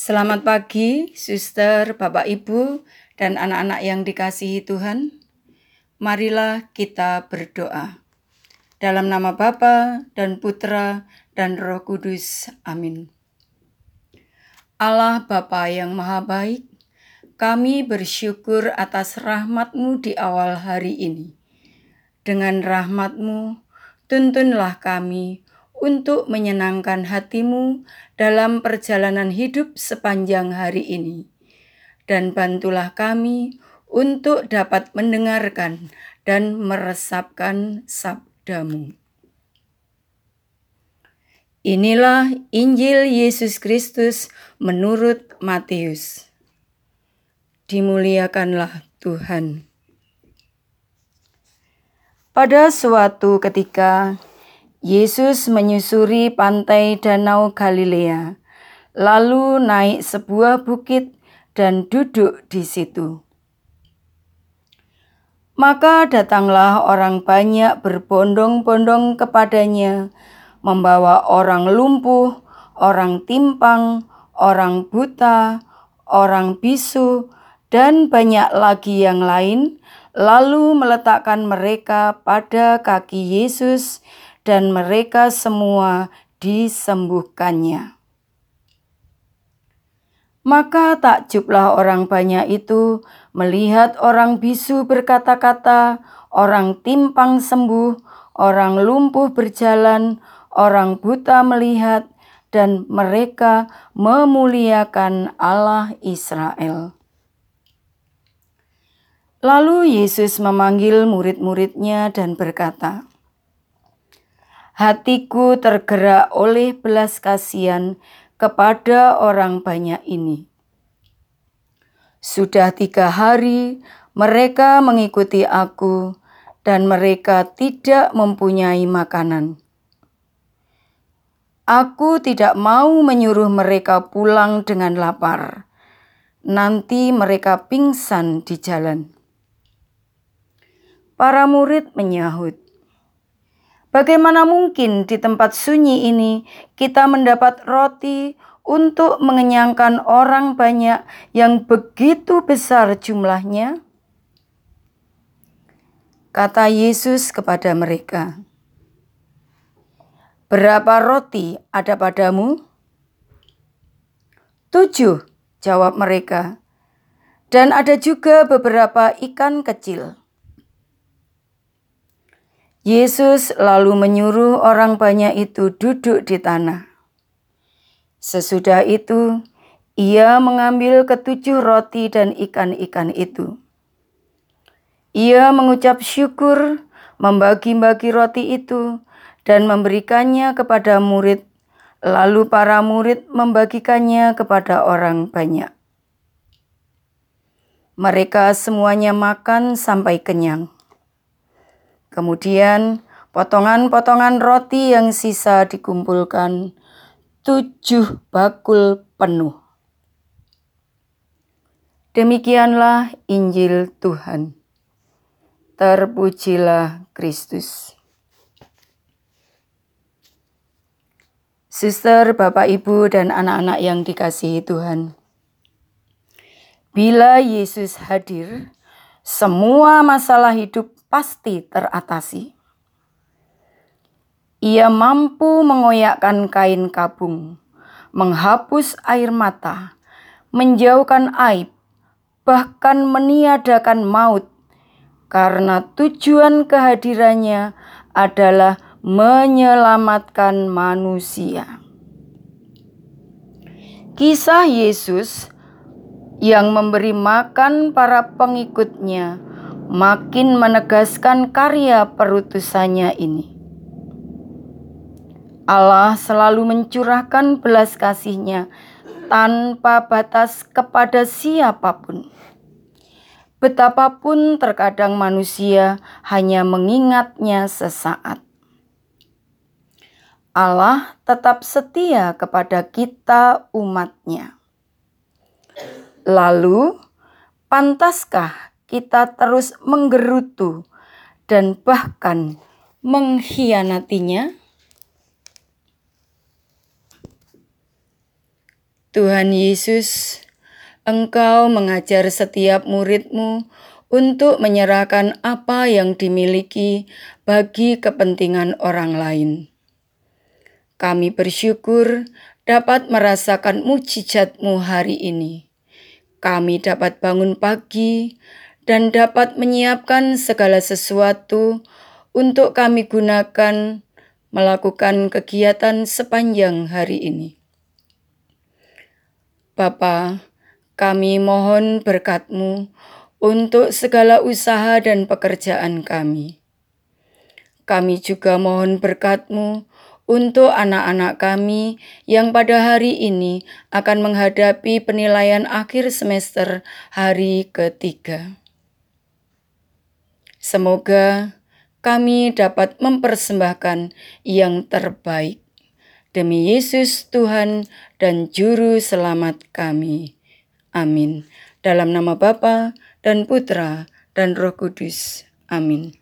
Selamat pagi, suster, bapak, ibu, dan anak-anak yang dikasihi Tuhan. Marilah kita berdoa. Dalam nama Bapa dan Putra dan Roh Kudus. Amin. Allah Bapa yang Maha Baik, kami bersyukur atas rahmat-Mu di awal hari ini. Dengan rahmat-Mu, tuntunlah kami untuk menyenangkan hatimu dalam perjalanan hidup sepanjang hari ini. Dan bantulah kami untuk dapat mendengarkan dan meresapkan sabdamu. Inilah Injil Yesus Kristus menurut Matius. Dimuliakanlah Tuhan. Pada suatu ketika, Yesus menyusuri pantai Danau Galilea, lalu naik sebuah bukit dan duduk di situ. Maka datanglah orang banyak berbondong-bondong kepadanya, membawa orang lumpuh, orang timpang, orang buta, orang bisu, dan banyak lagi yang lain, lalu meletakkan mereka pada kaki Yesus dan mereka semua disembuhkannya. Maka takjublah orang banyak itu melihat orang bisu berkata-kata, orang timpang sembuh, orang lumpuh berjalan, orang buta melihat, dan mereka memuliakan Allah Israel. Lalu Yesus memanggil murid-muridnya dan berkata, Hatiku tergerak oleh belas kasihan kepada orang banyak ini. Sudah tiga hari mereka mengikuti aku, dan mereka tidak mempunyai makanan. Aku tidak mau menyuruh mereka pulang dengan lapar. Nanti mereka pingsan di jalan. Para murid menyahut, Bagaimana mungkin di tempat sunyi ini kita mendapat roti untuk mengenyangkan orang banyak yang begitu besar jumlahnya? Kata Yesus kepada mereka, "Berapa roti ada padamu?" Tujuh, jawab mereka, "dan ada juga beberapa ikan kecil." Yesus lalu menyuruh orang banyak itu duduk di tanah. Sesudah itu, ia mengambil ketujuh roti dan ikan-ikan itu. Ia mengucap syukur, membagi-bagi roti itu, dan memberikannya kepada murid. Lalu para murid membagikannya kepada orang banyak. Mereka semuanya makan sampai kenyang. Kemudian potongan-potongan roti yang sisa dikumpulkan tujuh bakul penuh. Demikianlah Injil Tuhan. Terpujilah Kristus. Suster, Bapak, Ibu, dan anak-anak yang dikasihi Tuhan. Bila Yesus hadir, semua masalah hidup pasti teratasi. Ia mampu mengoyakkan kain kabung, menghapus air mata, menjauhkan aib, bahkan meniadakan maut, karena tujuan kehadirannya adalah menyelamatkan manusia. Kisah Yesus yang memberi makan para pengikutnya makin menegaskan karya perutusannya ini. Allah selalu mencurahkan belas kasihnya tanpa batas kepada siapa pun. Betapapun terkadang manusia hanya mengingatnya sesaat. Allah tetap setia kepada kita umatnya. Lalu, pantaskah kita terus menggerutu dan bahkan mengkhianatinya? Tuhan Yesus, Engkau mengajar setiap muridmu untuk menyerahkan apa yang dimiliki bagi kepentingan orang lain. Kami bersyukur dapat merasakan mujizatmu hari ini. Kami dapat bangun pagi dan dapat menyiapkan segala sesuatu untuk kami gunakan melakukan kegiatan sepanjang hari ini. Bapa, kami mohon berkatmu untuk segala usaha dan pekerjaan kami. Kami juga mohon berkatmu untuk anak-anak kami yang pada hari ini akan menghadapi penilaian akhir semester hari ketiga. Semoga kami dapat mempersembahkan yang terbaik demi Yesus Tuhan dan Juru Selamat kami. Amin. Dalam nama Bapa dan Putra dan Roh Kudus. Amin.